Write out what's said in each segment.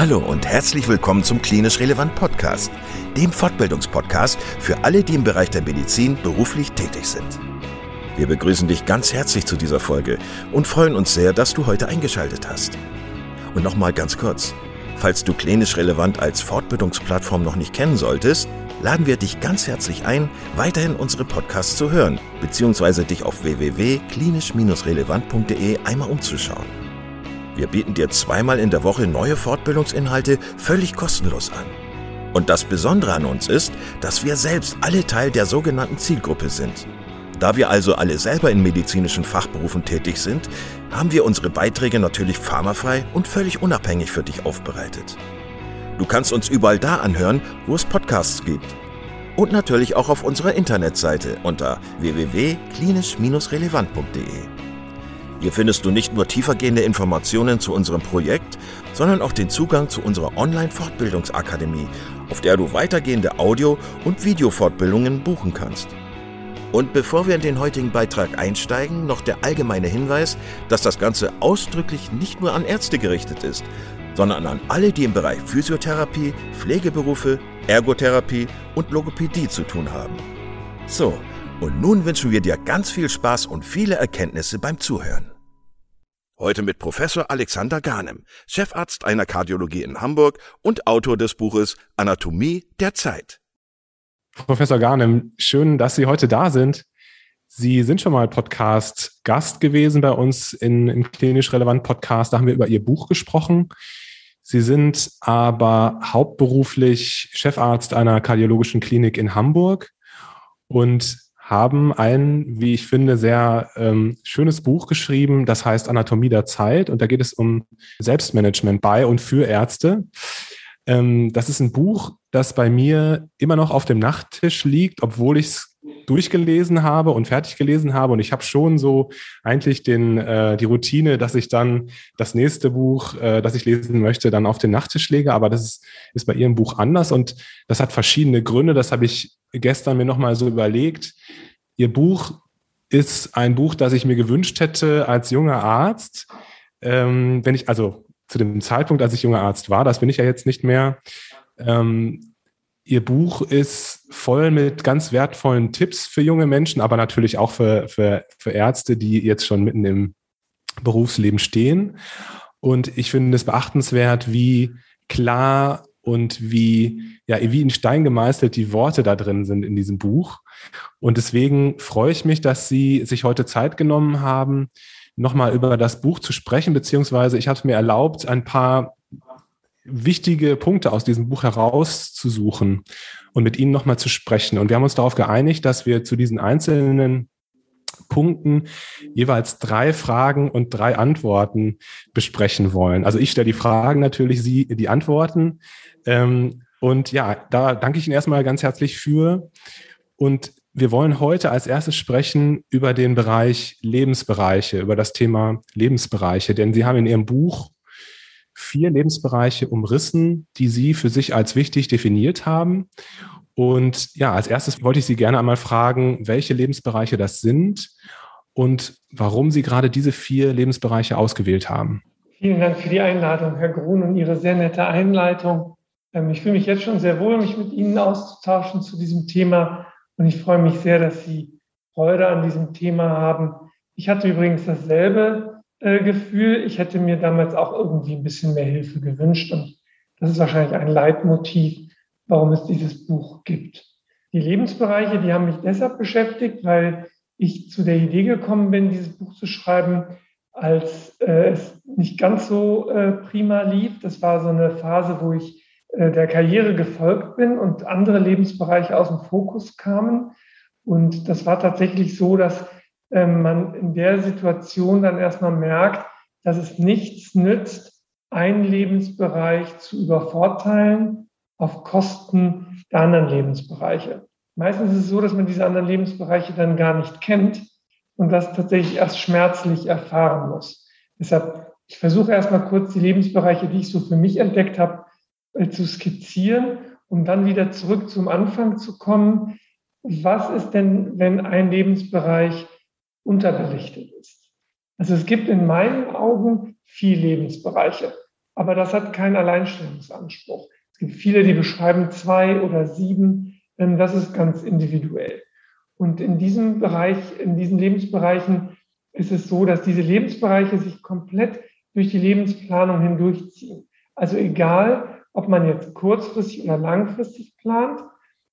Hallo und herzlich willkommen zum Klinisch Relevant Podcast, dem Fortbildungspodcast für alle, die im Bereich der Medizin beruflich tätig sind. Wir begrüßen dich ganz herzlich zu dieser Folge und freuen uns sehr, dass du heute eingeschaltet hast. Und nochmal ganz kurz, falls du Klinisch Relevant als Fortbildungsplattform noch nicht kennen solltest, laden wir dich ganz herzlich ein, weiterhin unsere Podcasts zu hören, beziehungsweise dich auf www.klinisch-relevant.de einmal umzuschauen. Wir bieten dir zweimal in der Woche neue Fortbildungsinhalte völlig kostenlos an. Und das Besondere an uns ist, dass wir selbst alle Teil der sogenannten Zielgruppe sind. Da wir also alle selber in medizinischen Fachberufen tätig sind, haben wir unsere Beiträge natürlich pharmafrei und völlig unabhängig für dich aufbereitet. Du kannst uns überall da anhören, wo es Podcasts gibt. Und natürlich auch auf unserer Internetseite unter www.klinisch-relevant.de. Hier findest du nicht nur tiefergehende Informationen zu unserem Projekt, sondern auch den Zugang zu unserer Online-Fortbildungsakademie, auf der du weitergehende Audio- und Videofortbildungen buchen kannst. Und bevor wir in den heutigen Beitrag einsteigen, noch der allgemeine Hinweis, dass das Ganze ausdrücklich nicht nur an Ärzte gerichtet ist, sondern an alle, die im Bereich Physiotherapie, Pflegeberufe, Ergotherapie und Logopädie zu tun haben. So, und nun wünschen wir dir ganz viel Spaß und viele Erkenntnisse beim Zuhören. Heute mit Professor Alexander Garnem, Chefarzt einer Kardiologie in Hamburg und Autor des Buches Anatomie der Zeit. Professor Garnem, schön, dass Sie heute da sind. Sie sind schon mal Podcast-Gast gewesen bei uns in, im Klinisch Relevant Podcast. Da haben wir über Ihr Buch gesprochen. Sie sind aber hauptberuflich Chefarzt einer kardiologischen Klinik in Hamburg und haben ein, wie ich finde, sehr ähm, schönes Buch geschrieben, das heißt Anatomie der Zeit. Und da geht es um Selbstmanagement bei und für Ärzte. Ähm, das ist ein Buch, das bei mir immer noch auf dem Nachttisch liegt, obwohl ich es durchgelesen habe und fertig gelesen habe. Und ich habe schon so eigentlich den, äh, die Routine, dass ich dann das nächste Buch, äh, das ich lesen möchte, dann auf den Nachttisch lege. Aber das ist, ist bei Ihrem Buch anders und das hat verschiedene Gründe. Das habe ich gestern mir nochmal so überlegt. Ihr Buch ist ein Buch, das ich mir gewünscht hätte als junger Arzt. Ähm, wenn ich, also zu dem Zeitpunkt, als ich junger Arzt war, das bin ich ja jetzt nicht mehr. Ähm, ihr Buch ist voll mit ganz wertvollen Tipps für junge Menschen, aber natürlich auch für, für, für Ärzte, die jetzt schon mitten im Berufsleben stehen. Und ich finde es beachtenswert, wie klar und wie, ja, wie in Stein gemeißelt die Worte da drin sind in diesem Buch. Und deswegen freue ich mich, dass Sie sich heute Zeit genommen haben, nochmal über das Buch zu sprechen, beziehungsweise ich habe es mir erlaubt, ein paar wichtige Punkte aus diesem Buch herauszusuchen und mit Ihnen nochmal zu sprechen. Und wir haben uns darauf geeinigt, dass wir zu diesen einzelnen Punkten jeweils drei Fragen und drei Antworten besprechen wollen. Also ich stelle die Fragen natürlich, Sie die Antworten. Ähm, und ja, da danke ich Ihnen erstmal ganz herzlich für. Und wir wollen heute als erstes sprechen über den Bereich Lebensbereiche, über das Thema Lebensbereiche, denn Sie haben in Ihrem Buch vier Lebensbereiche umrissen, die Sie für sich als wichtig definiert haben. Und ja, als erstes wollte ich Sie gerne einmal fragen, welche Lebensbereiche das sind und warum Sie gerade diese vier Lebensbereiche ausgewählt haben. Vielen Dank für die Einladung, Herr Grun, und Ihre sehr nette Einleitung. Ähm, ich fühle mich jetzt schon sehr wohl, mich mit Ihnen auszutauschen zu diesem Thema. Und ich freue mich sehr, dass Sie Freude an diesem Thema haben. Ich hatte übrigens dasselbe Gefühl. Ich hätte mir damals auch irgendwie ein bisschen mehr Hilfe gewünscht. Und das ist wahrscheinlich ein Leitmotiv, warum es dieses Buch gibt. Die Lebensbereiche, die haben mich deshalb beschäftigt, weil ich zu der Idee gekommen bin, dieses Buch zu schreiben, als äh, es nicht ganz so äh, prima lief. Das war so eine Phase, wo ich äh, der Karriere gefolgt bin und andere Lebensbereiche aus dem Fokus kamen. Und das war tatsächlich so, dass man in der Situation dann erstmal merkt, dass es nichts nützt, einen Lebensbereich zu übervorteilen auf Kosten der anderen Lebensbereiche. Meistens ist es so, dass man diese anderen Lebensbereiche dann gar nicht kennt und das tatsächlich erst schmerzlich erfahren muss. Deshalb, ich versuche erstmal kurz die Lebensbereiche, die ich so für mich entdeckt habe, äh, zu skizzieren, um dann wieder zurück zum Anfang zu kommen. Was ist denn, wenn ein Lebensbereich unterbelichtet ist? Also es gibt in meinen Augen vier Lebensbereiche. Aber das hat keinen Alleinstellungsanspruch. Es gibt viele, die beschreiben zwei oder sieben. Das ist ganz individuell. Und in diesem Bereich, in diesen Lebensbereichen ist es so, dass diese Lebensbereiche sich komplett durch die Lebensplanung hindurchziehen. Also egal, ob man jetzt kurzfristig oder langfristig plant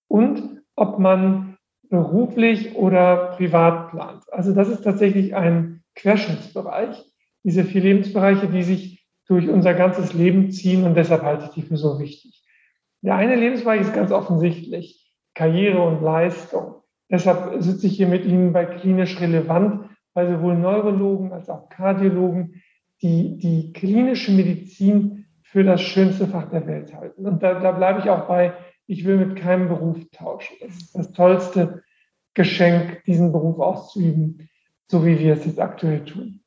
und ob man beruflich oder privat plant. Also das ist tatsächlich ein Querschnittsbereich, diese vier Lebensbereiche, die sich durch unser ganzes Leben ziehen und deshalb halte ich die für so wichtig. Der eine Lebensbereich ist ganz offensichtlich Karriere und Leistung. Deshalb sitze ich hier mit Ihnen bei klinisch relevant, weil sowohl Neurologen als auch Kardiologen die, die klinische Medizin für das schönste Fach der Welt halten. Und da, da bleibe ich auch bei, ich will mit keinem Beruf tauschen. Das ist das tollste Geschenk, diesen Beruf auszuüben, so wie wir es jetzt aktuell tun.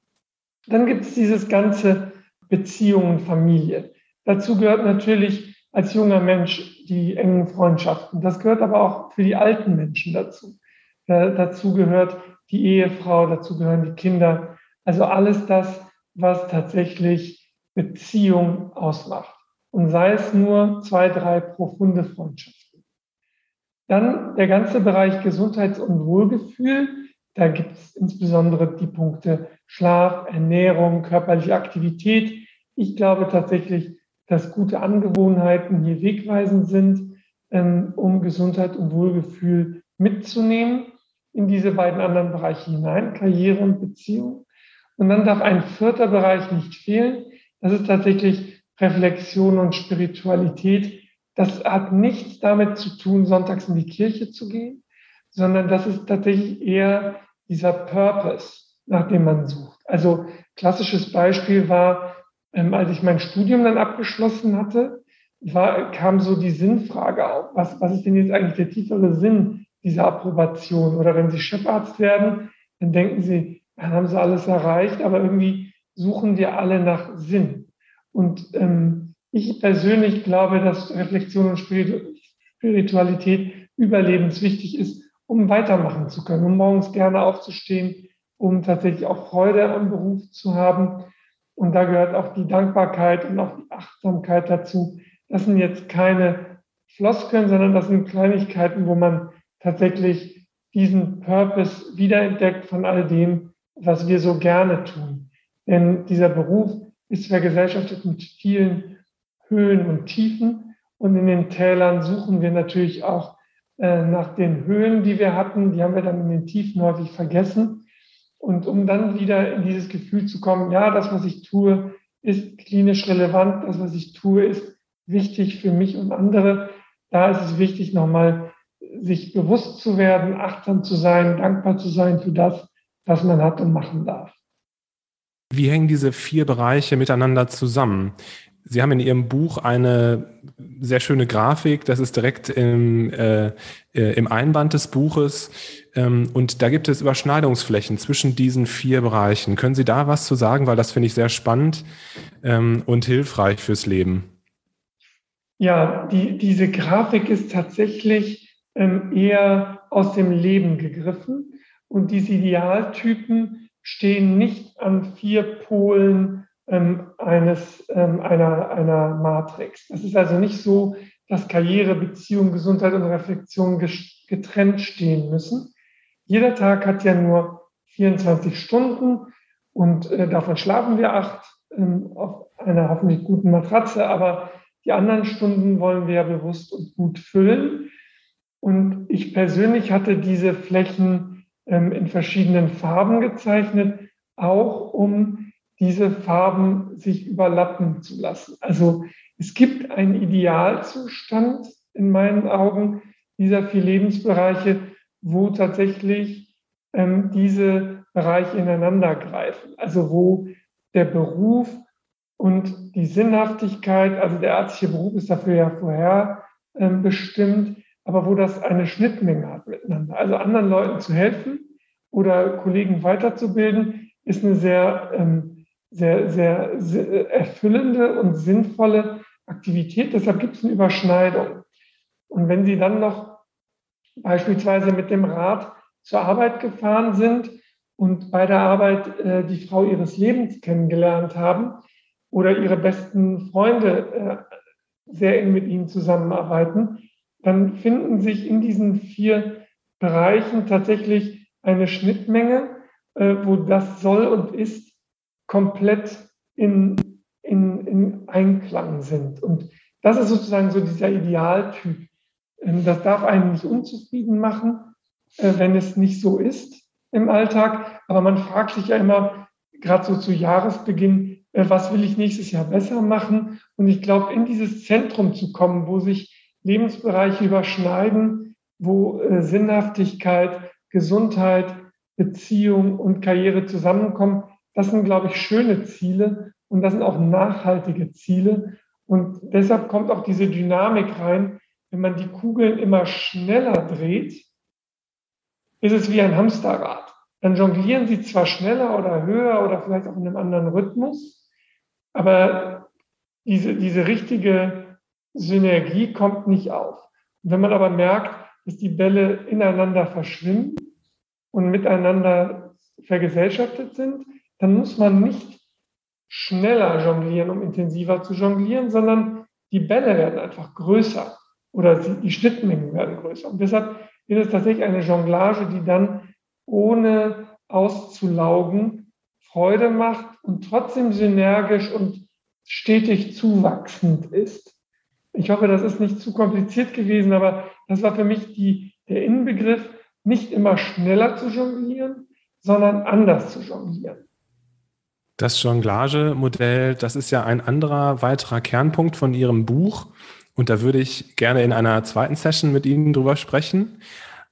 Dann gibt es dieses ganze Beziehungen, Familie. Dazu gehört natürlich als junger Mensch die engen Freundschaften. Das gehört aber auch für die alten Menschen dazu. dazu gehört die Ehefrau, dazu gehören die Kinder. Also alles das, was tatsächlich Beziehung ausmacht. Und sei es nur zwei, drei profunde Freundschaften. Dann der ganze Bereich Gesundheits- und Wohlgefühl. Da gibt es insbesondere die Punkte Schlaf, Ernährung, körperliche Aktivität. Ich glaube tatsächlich, dass gute Angewohnheiten hier wegweisend sind, ähm, um Gesundheit und Wohlgefühl mitzunehmen in diese beiden anderen Bereiche hinein, Karriere und Beziehung. Und dann darf ein vierter Bereich nicht fehlen. Das ist tatsächlich Reflexion und Spiritualität. Das hat nichts damit zu tun, sonntags in die Kirche zu gehen, sondern das ist tatsächlich eher dieser Purpose, nach dem man sucht. Also klassisches Beispiel war, ähm, als ich mein Studium dann abgeschlossen hatte, war, kam so die Sinnfrage auf. Was, was ist denn jetzt eigentlich der tiefere Sinn dieser Approbation? Oder wenn Sie Chefarzt werden, dann denken Sie, dann haben sie alles erreicht, aber irgendwie suchen wir alle nach Sinn. Und ähm, ich persönlich glaube, dass Reflexion und Spiritualität überlebenswichtig ist, um weitermachen zu können, um morgens gerne aufzustehen, um tatsächlich auch Freude am Beruf zu haben. Und da gehört auch die Dankbarkeit und auch die Achtsamkeit dazu. Das sind jetzt keine Floskeln, sondern das sind Kleinigkeiten, wo man tatsächlich diesen Purpose wiederentdeckt von all dem, was wir so gerne tun. Denn dieser Beruf ist vergesellschaftet mit vielen Höhen und Tiefen. Und in den Tälern suchen wir natürlich auch äh, nach den Höhen, die wir hatten. Die haben wir dann in den Tiefen häufig vergessen. Und um dann wieder in dieses Gefühl zu kommen, ja, das, was ich tue, ist klinisch relevant, das, was ich tue, ist wichtig für mich und andere. Da ist es wichtig, nochmal sich bewusst zu werden, achtsam zu sein, dankbar zu sein für das, was man hat und machen darf. Wie hängen diese vier Bereiche miteinander zusammen? Sie haben in Ihrem Buch eine sehr schöne Grafik, das ist direkt im, äh, äh, im Einband des Buches. Ähm, und da gibt es Überschneidungsflächen zwischen diesen vier Bereichen. Können Sie da was zu sagen? Weil das finde ich sehr spannend ähm, und hilfreich fürs Leben. Ja, die, diese Grafik ist tatsächlich ähm, eher aus dem Leben gegriffen. Und diese Idealtypen stehen nicht an vier Polen ähm, eines, ähm, einer, einer Matrix. Das ist also nicht so, dass Karriere, Beziehung, Gesundheit und Reflexion getrennt stehen müssen. Jeder Tag hat ja nur 24 Stunden und äh, davon schlafen wir acht ähm, auf einer hoffentlich guten Matratze, aber die anderen Stunden wollen wir ja bewusst und gut füllen. Und ich persönlich hatte diese Flächen in verschiedenen Farben gezeichnet, auch um diese Farben sich überlappen zu lassen. Also es gibt einen Idealzustand in meinen Augen dieser vier Lebensbereiche, wo tatsächlich ähm, diese Bereiche ineinander greifen. Also wo der Beruf und die Sinnhaftigkeit, also der ärztliche Beruf ist dafür ja vorher ähm, bestimmt, aber wo das eine Schnittmenge hat miteinander. Also anderen Leuten zu helfen oder Kollegen weiterzubilden, ist eine sehr, ähm, sehr, sehr, sehr erfüllende und sinnvolle Aktivität. Deshalb gibt es eine Überschneidung. Und wenn Sie dann noch beispielsweise mit dem Rad zur Arbeit gefahren sind und bei der Arbeit äh, die Frau ihres Lebens kennengelernt haben, oder ihre besten Freunde äh, sehr eng mit ihnen zusammenarbeiten, dann finden sich in diesen vier Bereichen tatsächlich eine Schnittmenge, äh, wo das soll und ist komplett in, in, in Einklang sind. Und das ist sozusagen so dieser Idealtyp. Ähm, das darf einen nicht unzufrieden machen, äh, wenn es nicht so ist im Alltag. Aber man fragt sich ja immer, gerade so zu Jahresbeginn, äh, was will ich nächstes Jahr besser machen? Und ich glaube, in dieses Zentrum zu kommen, wo sich Lebensbereiche überschneiden, wo äh, Sinnhaftigkeit, Gesundheit, Beziehung und Karriere zusammenkommen, das sind, glaube ich, schöne Ziele und das sind auch nachhaltige Ziele. Und deshalb kommt auch diese Dynamik rein, wenn man die Kugeln immer schneller dreht, ist es wie ein Hamsterrad. Dann jonglieren sie zwar schneller oder höher oder vielleicht auch in einem anderen Rhythmus, aber diese, diese richtige Synergie kommt nicht auf. Wenn man aber merkt, dass die Bälle ineinander verschwimmen und miteinander vergesellschaftet sind, dann muss man nicht schneller jonglieren, um intensiver zu jonglieren, sondern die Bälle werden einfach größer oder die Schnittmengen werden größer. Und deshalb ist es tatsächlich eine Jonglage, die dann ohne auszulaugen Freude macht und trotzdem synergisch und stetig zuwachsend ist. Ich hoffe, das ist nicht zu kompliziert gewesen, aber das war für mich die, der Inbegriff, nicht immer schneller zu jonglieren, sondern anders zu jonglieren. Das Jonglage-Modell, das ist ja ein anderer weiterer Kernpunkt von Ihrem Buch. Und da würde ich gerne in einer zweiten Session mit Ihnen drüber sprechen.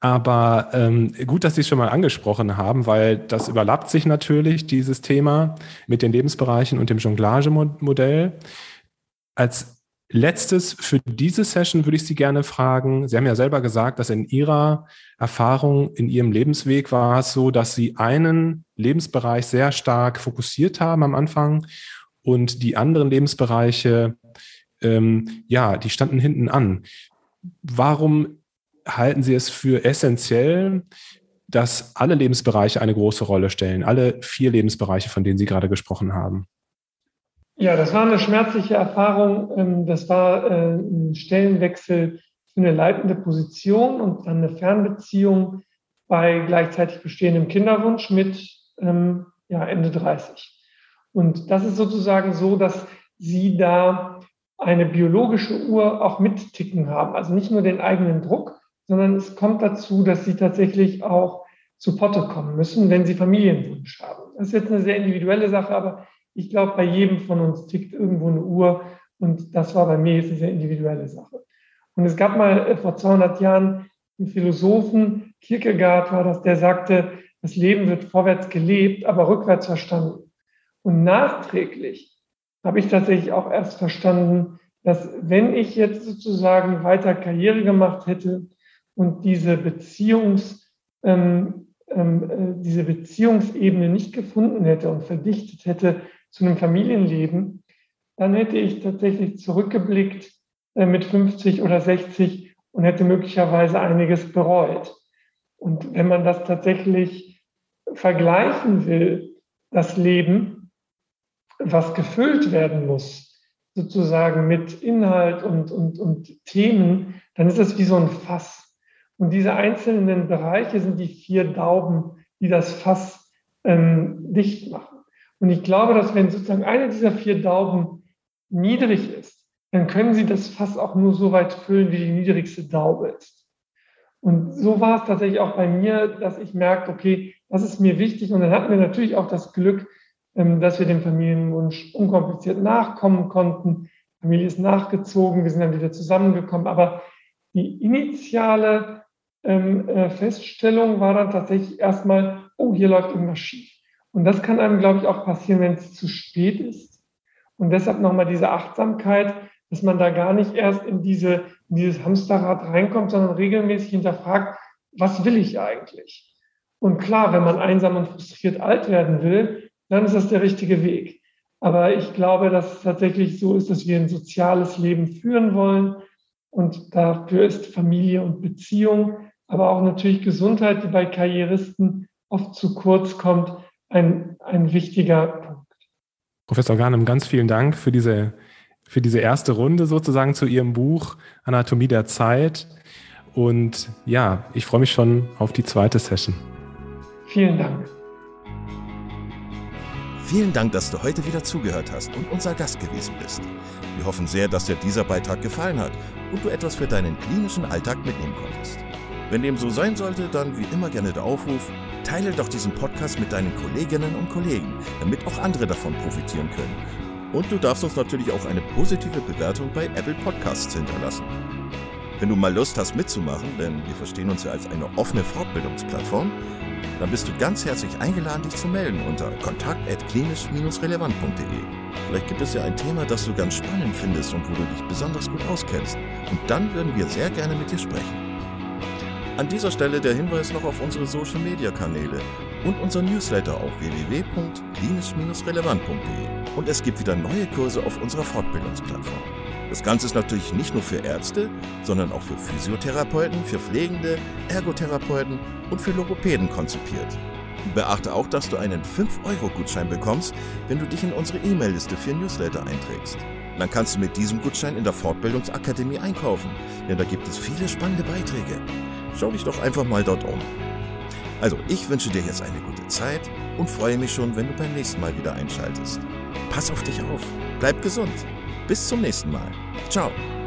Aber ähm, gut, dass Sie es schon mal angesprochen haben, weil das überlappt sich natürlich, dieses Thema mit den Lebensbereichen und dem Jonglage-Modell. Als letztes für diese Session würde ich Sie gerne fragen. Sie haben ja selber gesagt, dass in Ihrer Erfahrung, in Ihrem Lebensweg war es so, dass Sie einen Lebensbereich sehr stark fokussiert haben am Anfang und die anderen Lebensbereiche, ähm, ja, die standen hinten an. Warum halten Sie es für essentiell, dass alle Lebensbereiche eine große Rolle stellen, alle vier Lebensbereiche, von denen Sie gerade gesprochen haben? Ja, das war eine schmerzliche Erfahrung. Ähm, das war äh, ein Stellenwechsel für eine leitende Position und dann eine Fernbeziehung bei gleichzeitig bestehendem Kinderwunsch mit ähm, ja, Ende 30. Und das ist sozusagen so, dass Sie da eine biologische Uhr auch mitticken haben. Also nicht nur den eigenen Druck, sondern es kommt dazu, dass Sie tatsächlich auch zu Potte kommen müssen, wenn Sie Familienwunsch haben. Das ist jetzt eine sehr individuelle Sache, aber ich glaube, bei jedem von uns tickt irgendwo eine Uhr und das war bei mir jetzt eine sehr individuelle Sache. Und es gab mal äh, vor 200 Jahren einen Philosophen, Kierkegaard war das, der sagte, das Leben wird vorwärts gelebt, aber rückwärts verstanden. Und nachträglich habe ich tatsächlich auch erst verstanden, dass wenn ich jetzt sozusagen weiter Karriere gemacht hätte und diese Beziehungs, ähm, ähm, äh, diese Beziehungsebene nicht gefunden hätte und verdichtet hätte zu einem Familienleben, dann hätte ich tatsächlich zurückgeblickt äh, mit 50 oder 60 und hätte möglicherweise einiges bereut. Und wenn man das tatsächlich vergleichen will, das Leben, was gefüllt werden muss, sozusagen mit Inhalt und, und, und Themen, dann ist es wie so ein Fass. Und diese einzelnen Bereiche sind die vier Dauben, die das Fass ähm, dicht machen. Und ich glaube, dass wenn sozusagen eine dieser vier Dauben niedrig ist, dann können Sie das Fass auch nur so weit füllen, wie die niedrigste Daube ist. Und so war es tatsächlich auch bei mir, dass ich merkte, okay, das ist mir wichtig. Und dann hatten wir natürlich auch das Glück, ähm, dass wir dem Familienwunsch unkompliziert nachkommen konnten. Die Familie ist nachgezogen, wir sind dann wieder zusammengekommen. Aber die initiale ähm, äh, Feststellung war dann tatsächlich erstmal, oh, hier läuft irgendwas schief. Und das kann einem, glaube ich, auch passieren, wenn es zu spät ist. Und deshalb nochmal diese Achtsamkeit, dass man da gar nicht erst in, diese, in dieses Hamsterrad reinkommt, sondern regelmäßig hinterfragt, was will ich eigentlich? Und klar, wenn man einsam und frustriert alt werden will, dann ist das der richtige Weg. Aber ich glaube, dass es tatsächlich so ist, dass wir ein soziales Leben führen wollen. Und dafür ist Familie und Beziehung, aber auch natürlich Gesundheit, die bei Karrieristen oft zu kurz kommt, ein, ein wichtiger Punkt. Professor Garnem, ganz vielen Dank für diese, für diese erste Runde sozusagen zu Ihrem Buch Anatomie der Zeit. Und ja, ich freue mich schon auf die zweite Session. Vielen Dank. Vielen Dank, dass du heute wieder zugehört hast und unser Gast gewesen bist. Wir hoffen sehr, dass dir dieser Beitrag gefallen hat und du etwas für deinen klinischen Alltag mitnehmen konntest. Wenn dem so sein sollte, dann wie immer gerne der Aufruf, teile doch diesen Podcast mit deinen Kolleginnen und Kollegen, damit auch andere davon profitieren können. Und du darfst uns natürlich auch eine positive Bewertung bei Apple Podcasts hinterlassen. Wenn du mal Lust hast mitzumachen, denn wir verstehen uns ja als eine offene Fortbildungsplattform, dann bist du ganz herzlich eingeladen, dich zu melden unter kontakt.klinisch-relevant.de. Vielleicht gibt es ja ein Thema, das du ganz spannend findest und wo du dich besonders gut auskennst. Und dann würden wir sehr gerne mit dir sprechen. An dieser Stelle der Hinweis noch auf unsere Social Media Kanäle und unser Newsletter auf www.klinisch-relevant.de. Und es gibt wieder neue Kurse auf unserer Fortbildungsplattform. Das Ganze ist natürlich nicht nur für Ärzte, sondern auch für Physiotherapeuten, für Pflegende, Ergotherapeuten und für Logopäden konzipiert. Beachte auch, dass du einen 5-Euro-Gutschein bekommst, wenn du dich in unsere E-Mail-Liste für Newsletter einträgst. Dann kannst du mit diesem Gutschein in der Fortbildungsakademie einkaufen, denn da gibt es viele spannende Beiträge. Schau dich doch einfach mal dort um. Also, ich wünsche dir jetzt eine gute Zeit und freue mich schon, wenn du beim nächsten Mal wieder einschaltest. Pass auf dich auf, bleib gesund bis zum nächsten Mal. Ciao.